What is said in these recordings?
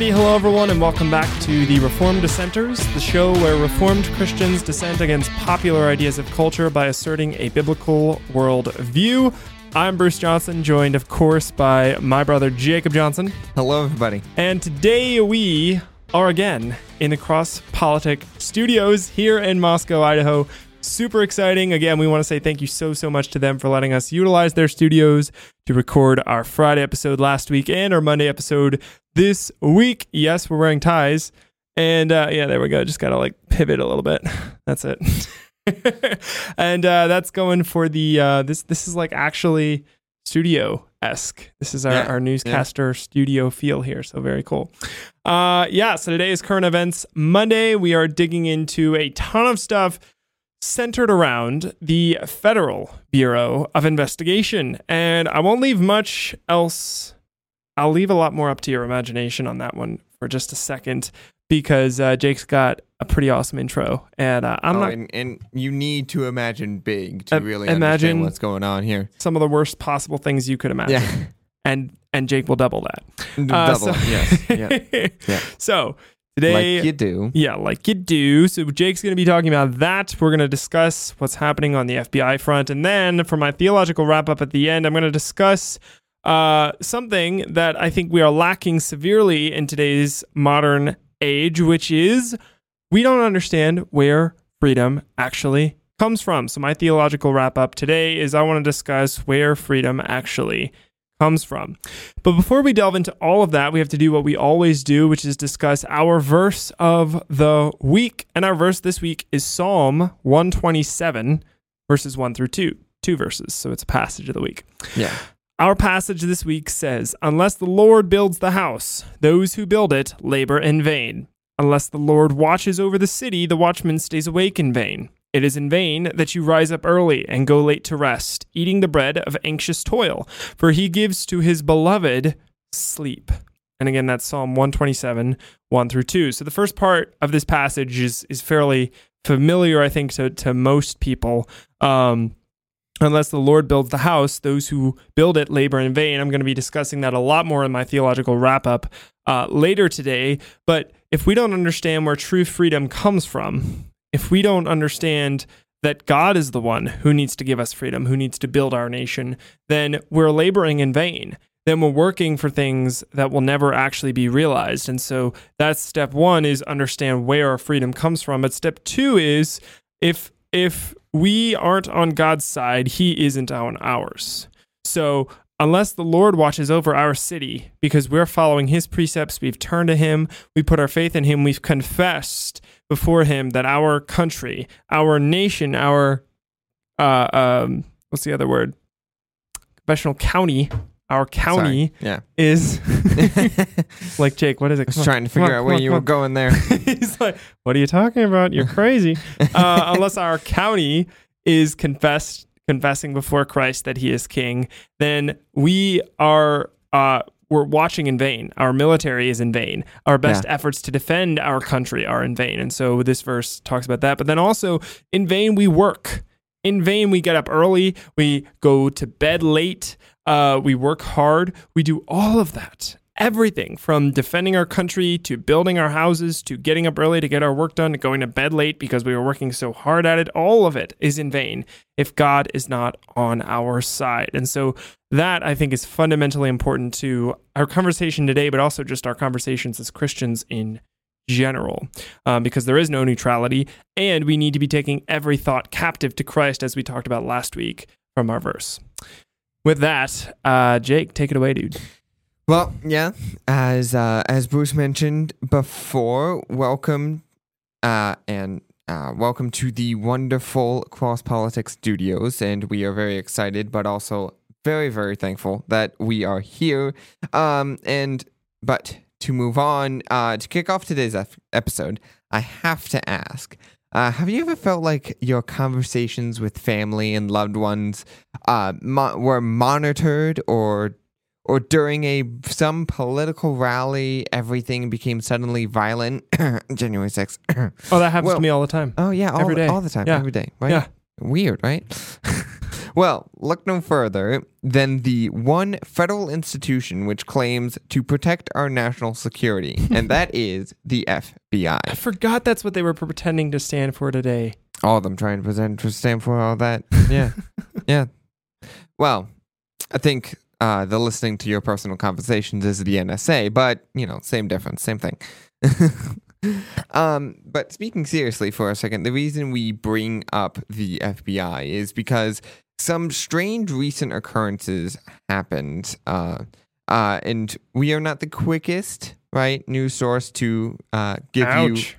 Alrighty, hello everyone, and welcome back to the Reformed Dissenters, the show where Reformed Christians dissent against popular ideas of culture by asserting a biblical world view. I'm Bruce Johnson, joined, of course, by my brother Jacob Johnson. Hello, everybody. And today we are again in the Cross Politic studios here in Moscow, Idaho. Super exciting. Again, we want to say thank you so, so much to them for letting us utilize their studios to record our Friday episode last week and our Monday episode this week. Yes, we're wearing ties. And uh, yeah, there we go. Just got to like pivot a little bit. That's it. and uh, that's going for the uh, this this is like actually studio esque. This is our, Yeah, our newscaster studio feel here. So very cool. Uh, yeah. So today is current events Monday. We are digging into a ton of stuff centered around the Federal Bureau of Investigation, and I won't leave much else. I'll leave a lot more up to your imagination on that one for just a second because uh, Jake's got a pretty awesome intro, and uh, I'm Oh, not and, and you need to imagine big to Uh, really imagine- what's going on here. some of the worst possible things you could imagine. Yeah. and and Jake will double that. Uh, Double. so- yes. Yeah. Yeah. So today, Like you do. yeah, like you do. So Jake's going to be talking about that. We're going to discuss what's happening on the FBI front, and then for my theological wrap up at the end, I'm going to discuss uh, something that I think we are lacking severely in today's modern age, which is we don't understand where freedom actually comes from. So my theological wrap up today is I want to discuss where freedom actually comes from. But before we delve into all of that, we have to do what we always do, which is discuss our verse of the week. And our verse this week is Psalm 127, verses 1 through 2. Two verses, so it's a passage of the week. Yeah. Our passage this week says, Unless the Lord builds the house, those who build it labor in vain. Unless the Lord watches over the city, the watchman stays awake in vain. It is in vain that you rise up early and go late to rest, eating the bread of anxious toil, for he gives to his beloved sleep. And again, that's Psalm 127, 1 through 2. So the first part of this passage is, is fairly familiar, I think, to, to most people. Um, unless the Lord builds the house, those who build it labor in vain. I'm going to be discussing that a lot more in my theological wrap up uh, later today. But if we don't understand where true freedom comes from, if we don't understand that God is the one who needs to give us freedom, who needs to build our nation, then we're laboring in vain. Then we're working for things that will never actually be realized. And so that's step one is understand where our freedom comes from. But step two is if if we aren't on God's side, He isn't on ours. So, unless the Lord watches over our city because we're following His precepts, we've turned to Him, we put our faith in Him, we've confessed before Him that our country, our nation, our, uh, um, what's the other word? Confessional county, our county Sorry. Yeah. is like Jake. What is it? I was on. trying to figure on, out where on, you were going there. He's like, "What are you talking about? You're crazy." uh, unless our county is confessed confessing before Christ that He is King, then we are uh, we're watching in vain. Our military is in vain. Our best efforts to defend our country are in vain. And so this verse talks about that. But then also, in vain we work. In vain we get up early. We go to bed late. Uh, we work hard. We do all of that. Everything from defending our country to building our houses to getting up early to get our work done to going to bed late because we were working so hard at it. All of it is in vain if God is not on our side. And so that I think is fundamentally important to our conversation today, but also just our conversations as Christians in general, um, because there is no neutrality, and we need to be taking every thought captive to Christ, as we talked about last week from our verse. With that, uh, Jake, take it away, dude. Well, yeah, as uh, as Bruce mentioned before, welcome uh, and uh, welcome to the wonderful Cross Politics Studios, and we are very excited, but also very very thankful that we are here. Um, and but to move on, uh, to kick off today's ep- episode, I have to ask. Uh, have you ever felt like your conversations with family and loved ones uh, mo- were monitored or or during a some political rally, everything became suddenly violent. January sixth. Oh, that happens Well- to me all the time. oh yeah, all, Every the- day. all the time, Yeah. every day, right? Yeah. Weird, right? Well, look no further than the one federal institution which claims to protect our national security, and that is the FBI. I forgot that's what they were pretending to stand for today. All of them trying to present to stand for all that. Yeah. yeah. Well, I think uh, the listening to your personal conversations is the NSA, but, you know, same difference, same thing. um, but speaking seriously for a second, the reason we bring up the FBI is because some strange recent occurrences happened. Uh, uh, and we are not the quickest, right, news source to uh, give you. Ouch.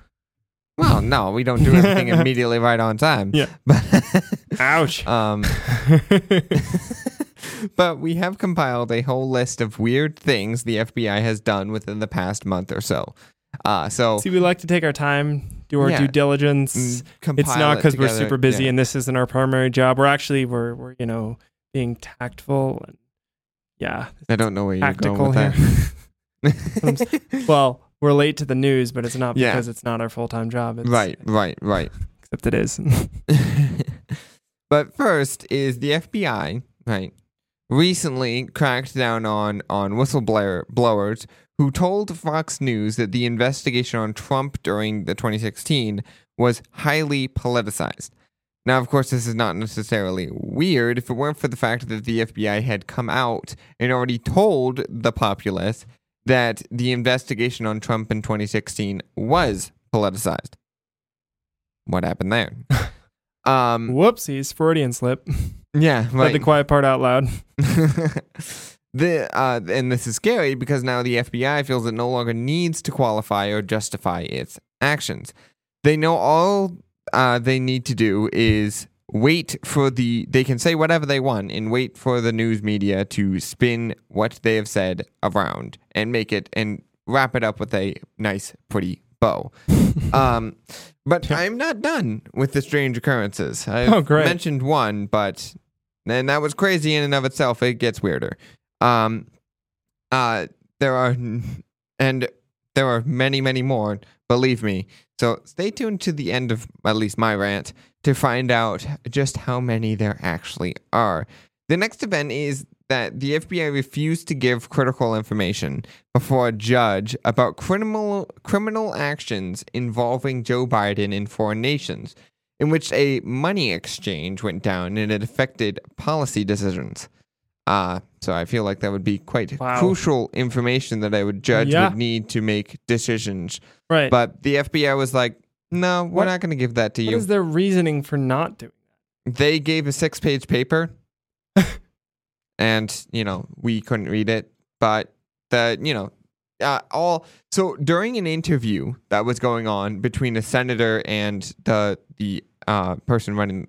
Well, no, we don't do everything immediately right on time. Yeah. But Ouch. um but we have compiled a whole list of weird things the FBI has done within the past month or so. Uh so See, we like to take our time, do our Yeah. due diligence. mm, It's not it because we're super busy Yeah. and this isn't our primary job. We're actually we're we're you know being tactful and yeah, I don't know where you're going with that. well, we're late to the news, but it's not Yeah. because it's not our full time job. It's, right, right, right. Except it is. but first is the FBI, right? Recently cracked down on on whistleblower blowers who told Fox News that the investigation on Trump during the 2016 was highly politicized. Now, of course, this is not necessarily weird if it weren't for the fact that the FBI had come out and already told the populace that the investigation on Trump in 2016 was politicized. What happened there? um, Whoopsies, Freudian slip. yeah, Said right. the quiet part out loud. the uh, and this is scary because now the FBI feels it no longer needs to qualify or justify its actions. They know all uh, they need to do is wait for the. They can say whatever they want and wait for the news media to spin what they have said around and make it and wrap it up with a nice, pretty bow. um, but I'm not done with the strange occurrences. I Oh, great. mentioned one, but and that was crazy in and of itself. It gets weirder. Um, uh, there are, and there are many, many more. Believe me. So stay tuned to the end of at least my rant to find out just how many there actually are. The next event is that the FBI refused to give critical information before a judge about criminal criminal actions involving Joe Biden in foreign nations, in which a money exchange went down and it affected policy decisions. Uh, so I feel like that would be quite Wow. crucial information that I would judge Yeah. would need to make decisions. Right. But the FBI was like, no, we're What- not going to give that to what you. is their reasoning for not doing that? they gave a six page paper and you know we couldn't read it but the you know uh, all so during an interview that was going on between a senator and the the uh, person running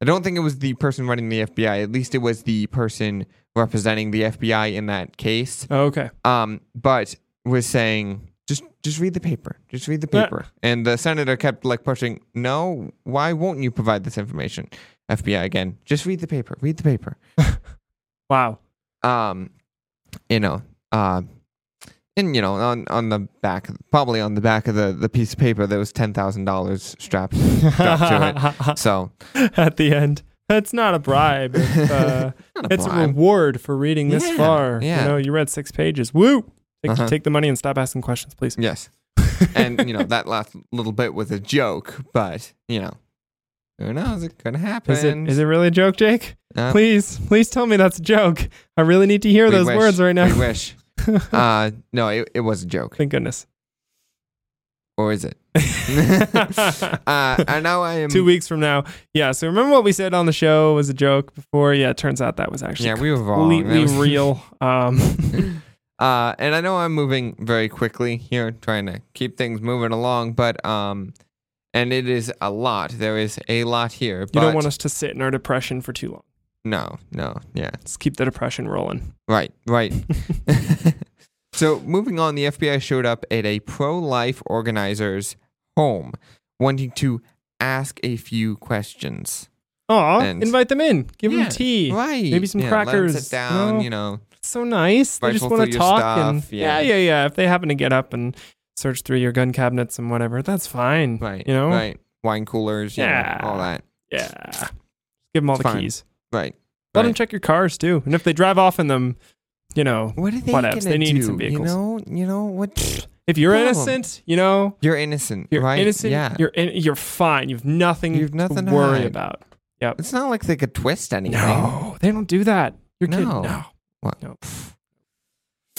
i don't think it was the person running the fbi at least it was the person representing the fbi in that case? Oh, okay. um, but was saying just just read the paper, just read the Yeah. paper. And the senator kept like pushing, no, why won't you provide this information? FBI again, just read the paper, read the paper. Wow. Um, you know, uh, and you know, on on the back, probably on the back of the the piece of paper, there was ten thousand dollars strapped strapped to it. So At the end. That's not a bribe. It's, uh, not a it's a reward for reading this Yeah, far. yeah. You know, you read six pages. Woo! Take, Uh-huh. take the money and stop asking questions, please. Yes. and you know that last little bit was a joke, but you know, who knows? It could happen. Is it is it really a joke, Jake? Uh, Please, please tell me that's a joke. I really need to hear those wish, words right now. We wish. uh, no, it, it was a joke, Thank goodness. or is it? uh, I know I am. Two weeks from now. Yeah. So remember what we said on the show was a joke before? Yeah. It turns out that was actually Yeah, we were wrong. Completely was- real. Um, Uh, and I know I'm moving very quickly here, trying to keep things moving along, but um, and it is a lot. There is a lot here. you don't want us to sit in our depression for too long. No, no, yeah. Let's keep the depression rolling. Right, right. so, moving on, the FBI showed up at a pro life organizer's home wanting to ask a few questions. Aw, And- invite them in. Give Yeah, them tea. Right. Maybe some yeah, let crackers, sit down, you you know. So nice. They just want to talk and yeah. yeah. yeah, yeah, If they happen to get up and search through your gun cabinets and whatever, that's fine. Right. You know? Right. Wine coolers, you know, Yeah. all that. Yeah. Give them all It's the fine. keys. Right. Let them check your cars too, and if they drive off in them, you know, What are they gonna They need do? some You vehicles. know, you know what? if you're Problem. innocent, you know, You're innocent, you're right? innocent. Yeah. You're in, you're fine. You've nothing. You've nothing to to worry hide. about. it's not like they could twist anything. No, they don't do that. You're kidding. No. No. What? No.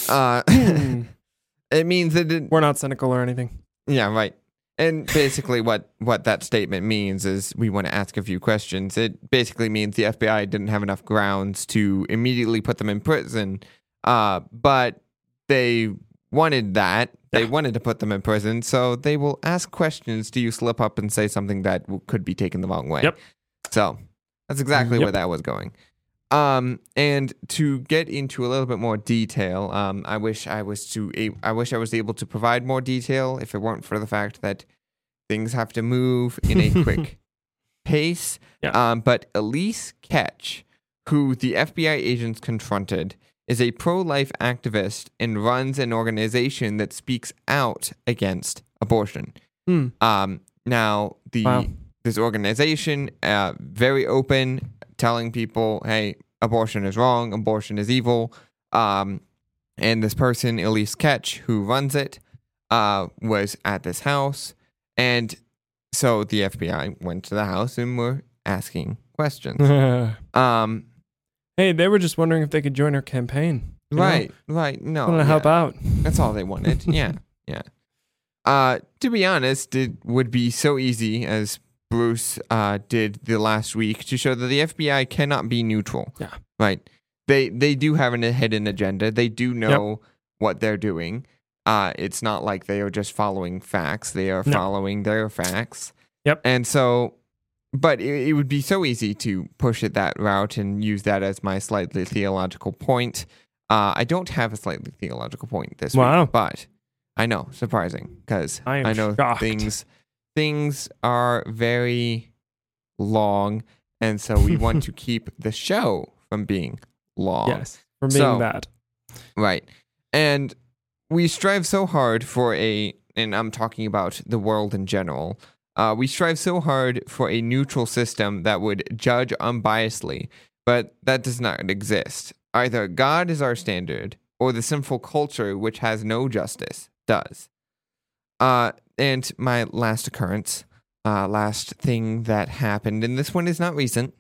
Uh, Hmm. it means that it, We're not cynical or anything. Yeah, right. And basically, what what that statement means is we want to ask a few questions. It basically means the FBI didn't have enough grounds to immediately put them in prison, uh, but they wanted that. They Yeah. wanted to put them in prison, so they will ask questions. Do you slip up and say something that w- could be taken the wrong way? Yep. So that's exactly Yep. where that was going. Um, and to get into a little bit more detail, um, I wish I was to a- I wish I was able to provide more detail if it weren't for the fact that things have to move in a quick pace. Yeah. Um, but Elise Ketch, who the FBI agents confronted, is a pro-life activist and runs an organization that speaks out against abortion. Hmm. Um, now the Wow. this organization uh, very open, telling people, "Hey, abortion is wrong. Abortion is evil." Um, and this person, Elise Ketch, who runs it, uh, was at this house, and so the FBI went to the house and were asking questions. Um, hey, they were just wondering if they could join our campaign. you know? right, right, no, Want to yeah. help out? That's all they wanted. yeah, yeah. Uh, to be honest, it would be so easy as Bruce uh, did the last week to show that the FBI cannot be neutral. Yeah. Right. They they do have an- a hidden agenda. They do know what they're doing. Uh, it's not like they are just following facts. They are No. following their facts. Yep. And so, but it, it would be so easy to push it that route and use that as my slightly theological point. Uh, I don't have a slightly theological point this Wow. week, but I know surprising because I I know shocked. things things are very long, and so we want to keep the show from being long. Yes, for being So- that. Right. And we strive so hard for a, and I'm talking about the world in general, uh, we strive so hard for a neutral system that would judge unbiasedly, but that does not exist. Either God is our standard, or the sinful culture, which has no justice, does. Uh, and my last occurrence, uh, last thing that happened, and this one is not recent.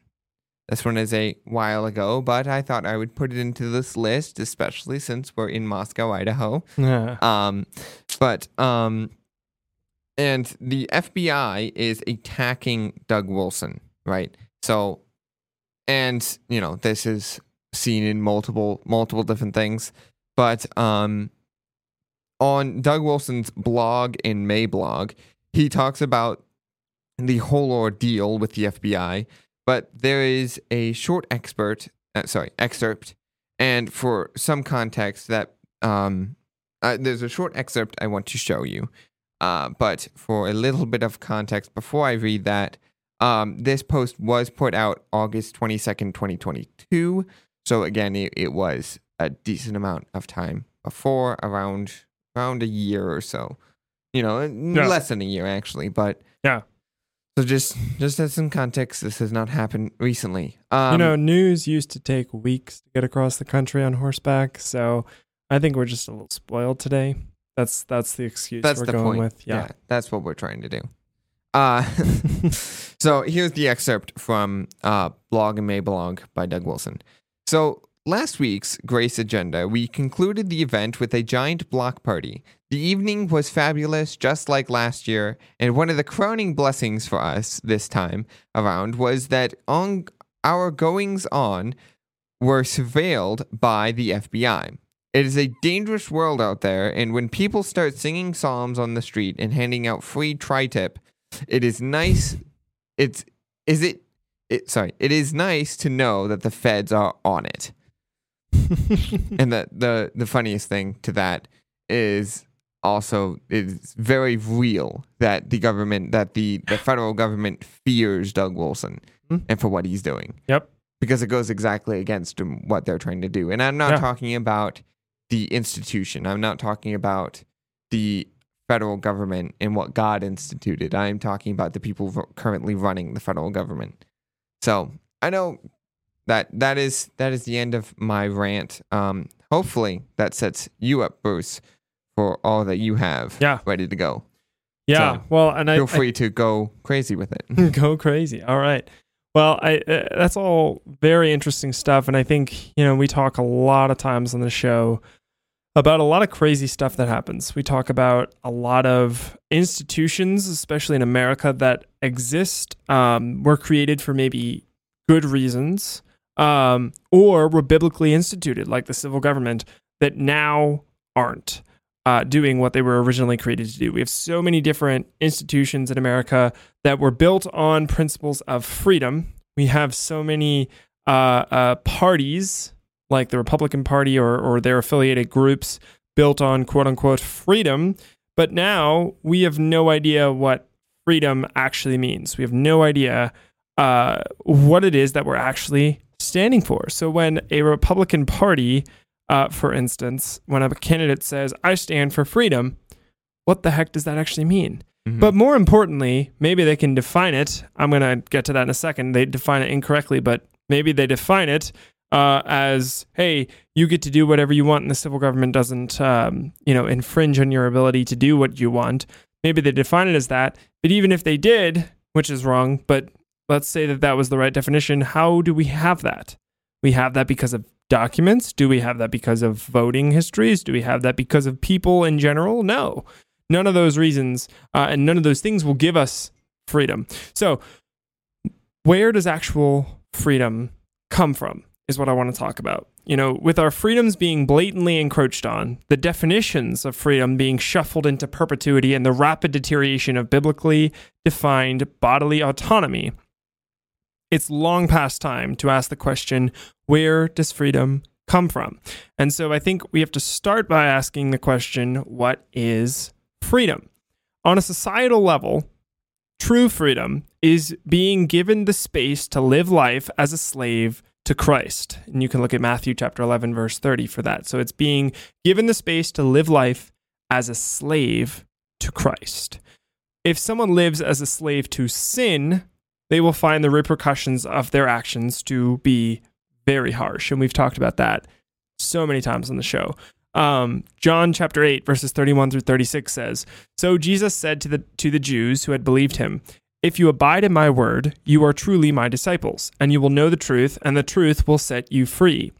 This one is a while ago, but I thought I would put it into this list, especially since we're in Moscow, Idaho. Yeah. Um, but um, and the FBI is attacking Doug Wilson, right? So, and you know this is seen in multiple multiple different things, but um, on Doug Wilson's blog in Mablog, he talks about the whole ordeal with the FBI. But there is a short expert, uh, sorry, excerpt, and for some context, that um, uh, there's a short excerpt I want to show you. Uh, but for a little bit of context, before I read that, um, this post was put out August 22nd, 2022. So again, it, it was a decent amount of time before, around around a year or so. You know, Yeah. less than a year actually, but Yeah. So just just as some context, this has not happened recently. Um, you know, news used to take weeks to get across the country on horseback, so I think we're just a little spoiled today. That's that's the excuse that's we're the going point. with. Yeah. that's what we're trying to do. Uh, so here's the excerpt from uh, Blog and Mablog by Doug Wilson. So last week's Grace Agenda, we concluded the event with a giant block party. The evening was fabulous, just like last year, and one of the crowning blessings for us this time around was that on our goings on were surveilled by the FBI. It is a dangerous world out there, and when people start singing psalms on the street and handing out free tri-tip, it is nice. It's is it, it sorry. It is nice to know that the feds are on it. And the the the funniest thing to that is also it's very real that the government that the the federal government fears Doug Wilson Hmm. and for what he's doing yep. because it goes exactly against what they're trying to do. And I'm not Yeah. talking about the institution. I'm not talking about the federal government and what God instituted. I'm talking about the people currently running the federal government. So I know that that is that is the end of my rant. Um, hopefully that sets you up, Bruce, for all that you have Yeah. ready to go. Yeah. So, well, and I, Feel I free to go crazy with it. go crazy. All right. Well, I uh, that's all very interesting stuff, and I think you know we talk a lot of times on the show about a lot of crazy stuff that happens. We talk about a lot of institutions, especially in America, that exist um, were created for maybe good reasons, um, or were biblically instituted, like the civil government, that now aren't. Uh, doing what they were originally created to do. We have so many different institutions in America that were built on principles of freedom. We have so many uh, uh, parties, like the Republican Party or, or their affiliated groups, built on quote unquote freedom. But now we have no idea what freedom actually means. We have no idea uh, what it is that we're actually standing for. So when a Republican Party, uh, for instance, when a candidate says, I stand for freedom, what the heck does that actually mean? Mhm. But more importantly, maybe they can define it. I'm going to get to that in a second. They define it incorrectly, but maybe they define it uh, as, hey, you get to do whatever you want, and the civil government doesn't, um, you know, infringe on your ability to do what you want. Maybe they define it as that. But even if they did, which is wrong, but let's say that that was the right definition, how do we have that? We have that because of documents. Do we have that because of voting histories? Do we have that because of people in general? No none of those reasons uh, and none of those things will give us freedom. So, where does actual freedom come from? Is what I want to talk about. You know, with our freedoms being blatantly encroached on, the definitions of freedom being shuffled into perpetuity, and the rapid deterioration of biblically defined bodily autonomy, it's long past time to ask the question where does freedom come from? And so I think we have to start by asking the question what is freedom. On a societal level, true freedom is being given the space to live life as a slave to Christ. And you can look at Matthew chapter 11 verse 30 for that. So it's being given the space to live life as a slave to Christ. If someone lives as a slave to sin, they will find the repercussions of their actions to be very harsh. And we've talked about that so many times on the show. Um, John chapter 8, verses 31 through 36 says, So Jesus said to the, to the Jews who had believed him, If you abide in my word, you are truly my disciples, and you will know the truth, and the truth will set you free.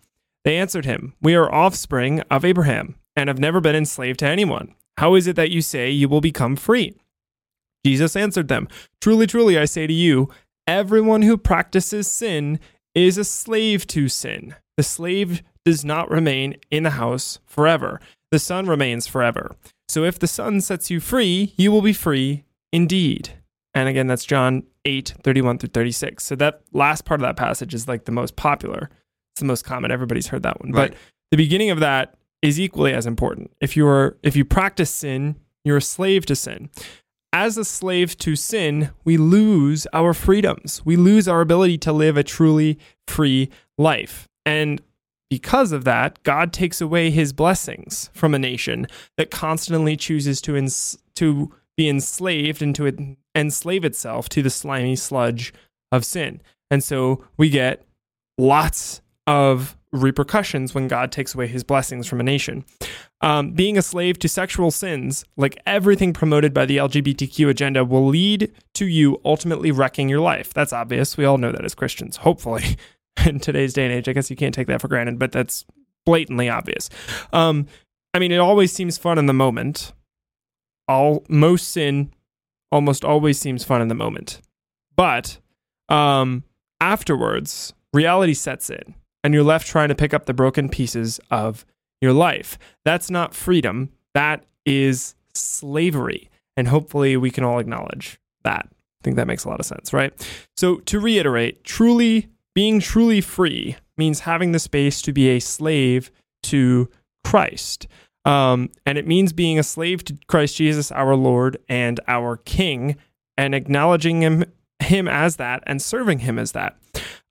They answered him, We are offspring of Abraham, and have never been enslaved to anyone. How is it that you say you will become free? Jesus answered them, Truly, truly, I say to you, everyone who practices sin is a slave to sin. The slave does not remain in the house forever. The son remains forever. So if the son sets you free, you will be free indeed. And again, that's John 8, 31 through 36. So that last part of that passage is like the most popular. It's the most common. Everybody's heard that one. Right. But the beginning of that is equally as important. If you're if you practice sin, you're a slave to sin. As a slave to sin, we lose our freedoms. We lose our ability to live a truly free life. And because of that, God takes away his blessings from a nation that constantly chooses to ens- to be enslaved and to en- enslave itself to the slimy sludge of sin. And so we get lots of repercussions when God takes away his blessings from a nation. Um, being a slave to sexual sins, like everything promoted by the LGBTQ agenda, will lead to you ultimately wrecking your life. That's obvious. We all know that as Christians, hopefully. In today's day and age, I guess you can't take that for granted, but that's blatantly obvious. Um, I mean, it always seems fun in the moment. All most sin almost always seems fun in the moment, but um, afterwards, reality sets in, and you're left trying to pick up the broken pieces of your life. That's not freedom. That is slavery, and hopefully, we can all acknowledge that. I think that makes a lot of sense, right? So, to reiterate, truly being truly free means having the space to be a slave to Christ. Um, and it means being a slave to Christ Jesus, our Lord and our King, and acknowledging him, him as that and serving him as that.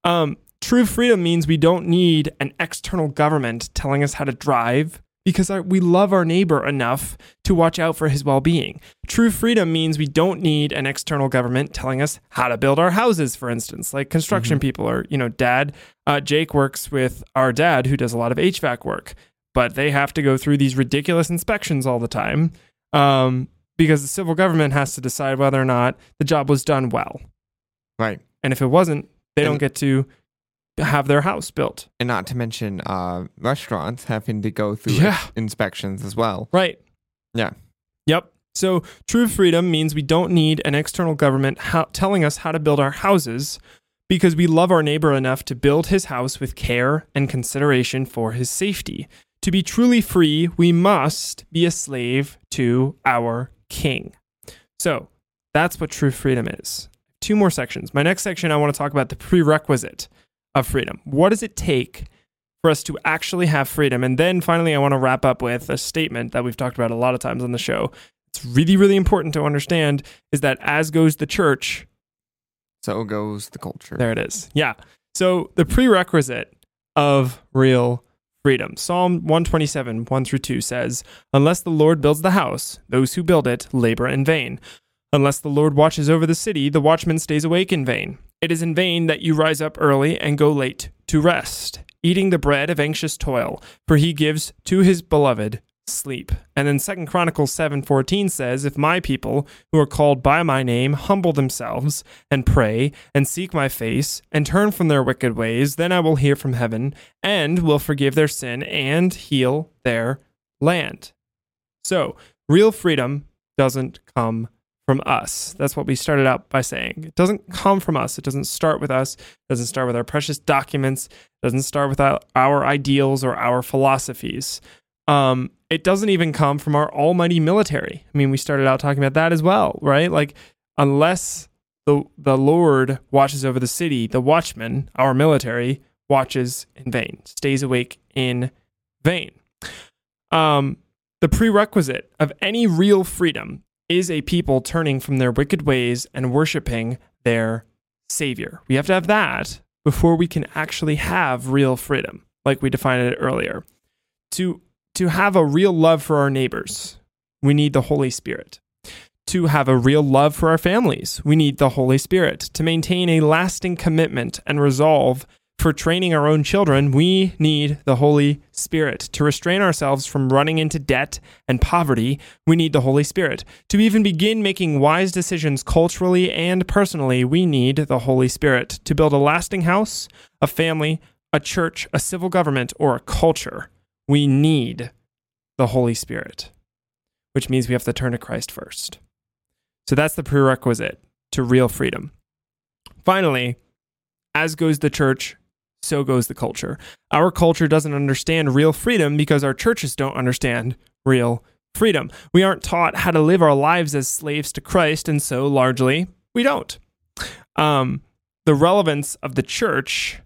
Um, true freedom means we don't need an external government telling us how to drive because our, we love our neighbor enough to watch out for his well being. True freedom means we don't need an external government telling us how to build our houses, for instance, like construction people or, you know, dad. Uh, Jake works with our dad who does a lot of HVAC work, but they have to go through these ridiculous inspections all the time um, because the civil government has to decide whether or not the job was done well. Right. And if it wasn't, they And- don't get to have their house built. And not to mention uh, restaurants having to go through Yeah. inspections as well. Right. Yeah. Yep. So true freedom means we don't need an external government telling us how to build our houses because we love our neighbor enough to build his house with care and consideration for his safety. To be truly free, we must be a slave to our king. So that's what true freedom is. Two more sections. My next section, I want to talk about the prerequisite of freedom. What does it take for us to actually have freedom? And then finally, I want to wrap up with a statement that we've talked about a lot of times on the show. It's really, really important to understand is that as goes the church, So goes the culture. there it is. Yeah. So the prerequisite of real freedom. Psalm 127, 1 through 2 says, Unless the Lord builds the house, those who build it labor in vain. Unless the Lord watches over the city, the watchman stays awake in vain. It is in vain that you rise up early and go late to rest, eating the bread of anxious toil, for he gives to his beloved sleep. And then Second Chronicles 7:14 says, If my people who are called by my name humble themselves and pray and seek my face and turn from their wicked ways, then I will hear from heaven and will forgive their sin and heal their land. So, real freedom doesn't come from us. That's what we started out by saying. It doesn't come from us. It doesn't start with us. It doesn't start with our precious documents. It doesn't start with our, ideals or our philosophies. Um, it doesn't even come from our almighty military. I mean, we started out talking about that as well, right? Like, unless the the Lord watches over the city, the watchman, our military, watches in vain, stays awake in vain. Um, the prerequisite of any real freedom is a people turning from their wicked ways and worshiping their Savior. We have to have that before we can actually have real freedom, like we defined it earlier. To to have a real love for our neighbors, we need the Holy Spirit. To have a real love for our families, we need the Holy Spirit. To maintain a lasting commitment and resolve for training our own children, we need the Holy Spirit. To restrain ourselves from running into debt and poverty, we need the Holy Spirit. To even begin making wise decisions culturally and personally, we need the Holy Spirit. To build a lasting house, a family, a church, a civil government, or a culture, we need the Holy Spirit, which means we have to turn to Christ first. So that's the prerequisite to real freedom. Finally, as goes the church, so goes the culture. Our culture doesn't understand real freedom because our churches don't understand real freedom. We aren't taught how to live our lives as slaves to Christ, and so largely we don't. Um, the relevance of the church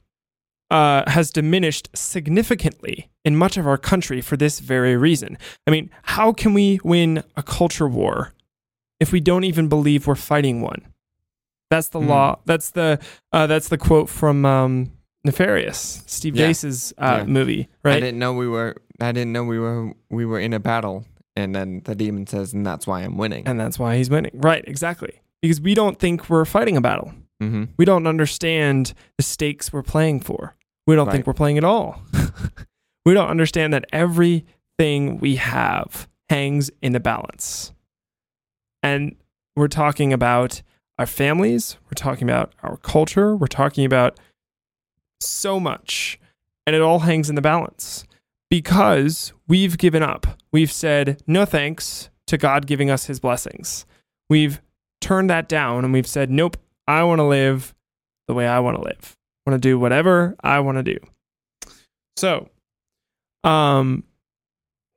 uh, has diminished significantly in much of our country for this very reason. I mean, how can we win a culture war if we don't even believe we're fighting one? That's the Hmm. law. That's the uh, that's the quote from um, Nefarious, Steve Yeah. Deace's uh, Yeah. movie, right? I didn't know we were. I didn't know we were. We were in a battle, and then the demon says, "And that's why I'm winning." And that's why he's winning. Right, exactly. Because we don't think we're fighting a battle. mm-hmm. We don't understand the stakes we're playing for. We don't think we're playing at all. we don't understand that everything we have hangs in the balance. And we're talking about our families, we're talking about our culture, we're talking about so much. And it all hangs in the balance because we've given up. We've said no thanks to God giving us his blessings. We've turned that down and we've said, nope, I want to live the way I want to live. I want to do whatever I want to do. So, um,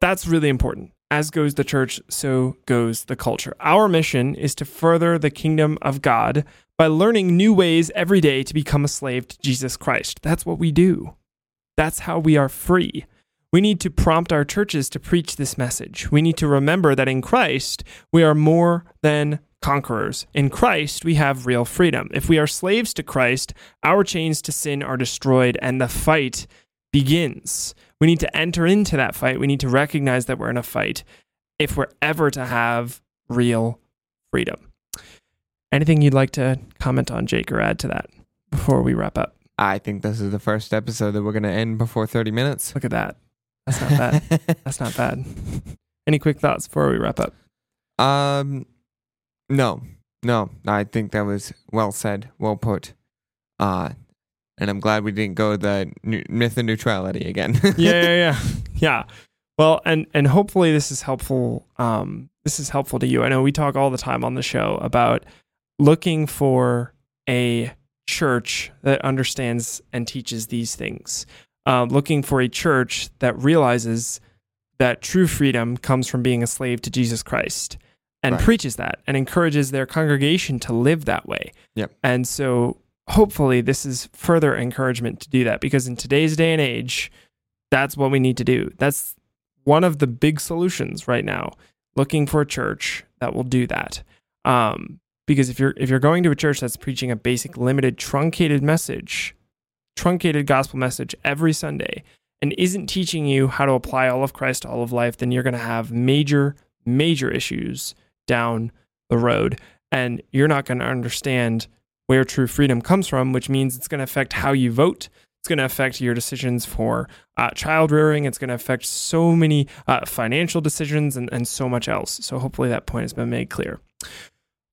that's really important. As goes the church, so goes the culture. Our mission is to further the kingdom of God by learning new ways every day to become a slave to Jesus Christ. That's what we do. That's how we are free. We need to prompt our churches to preach this message. We need to remember that in Christ, we are more than conquerors. In Christ, we have real freedom. If we are slaves to Christ, our chains to sin are destroyed and the fight begins. We need to enter into that fight. We need to recognize that we're in a fight if we're ever to have real freedom. Anything you'd like to comment on, Jake, or add to that before we wrap up? I think this is the first episode that we're going to end before 30 minutes. Look at that. That's not bad. That's not bad. Any quick thoughts before we wrap up? Um, no, no. I think that was well said, well put. Uh, and I'm glad we didn't go the nu- myth of neutrality again. yeah, yeah, yeah, yeah. Well, and and hopefully this is helpful. Um, this is helpful to you. I know we talk all the time on the show about looking for a church that understands and teaches these things. Uh, looking for a church that realizes that true freedom comes from being a slave to Jesus Christ and Right. preaches that and encourages their congregation to live that way. Yep. And so hopefully this is further encouragement to do that because in today's day and age, that's what we need to do. That's one of the big solutions right now. Looking for a church that will do that. Um, because if you're if you're going to a church that's preaching a basic limited truncated message, truncated gospel message every Sunday and isn't teaching you how to apply all of Christ to all of life, then you're going to have major major issues down the road and you're not going to understand where true freedom comes from, which means it's going to affect how you vote. It's going to affect your decisions for uh, child rearing. It's going to affect so many uh, financial decisions and, and so much else. So, hopefully, that point has been made clear.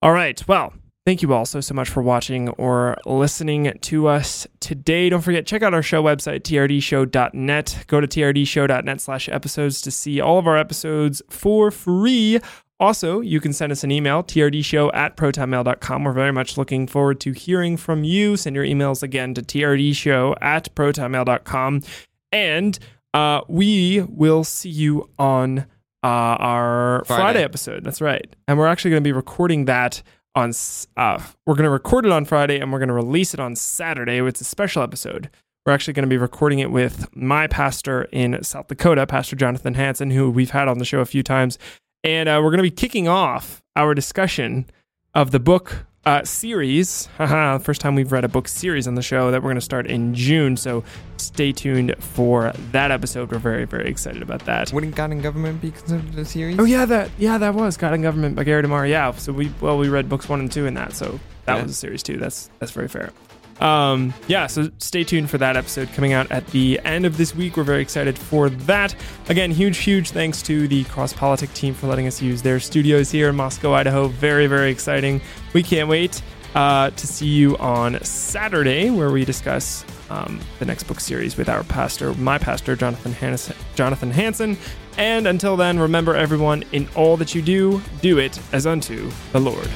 All right. Well, thank you all so, so much for watching or listening to us today. Don't forget, check out our show website, trdshow.net. Go to trdshow.net slash episodes to see all of our episodes for free. Also, you can send us an email, trdshow at protonmail.com. We're very much looking forward to hearing from you. Send your emails again to trdshow at protonmail.com. And uh, we will see you on uh, our Friday. Friday. episode. That's right. And we're actually going to be recording that on, uh, we're going to record it on Friday and we're going to release it on Saturday. It's a special episode. We're actually going to be recording it with my pastor in South Dakota, Pastor Jonathan Hansen, who we've had on the show a few times. And uh, we're going to be kicking off our discussion of the book uh, series. Haha, First time we've read a book series on the show that we're going to start in June. So stay tuned for that episode. We're very, very excited about that. Wouldn't God and Government be considered a series? Oh yeah, that yeah that was God and Government by Gary DeMar. Yeah, so we well we read books one and two in that, so that Yeah. was a series too. That's that's very fair. Um, yeah, so stay tuned for that episode coming out at the end of this week. We're very excited for that. Again, huge, huge thanks to the Cross Politic team for letting us use their studios here in Moscow, Idaho. Very, very exciting. We can't wait uh, to see you on Saturday, where we discuss um, the next book series with our pastor, my pastor, Jonathan Hannes- Jonathan Hansen. And until then, remember everyone, in all that you do, do it as unto the Lord.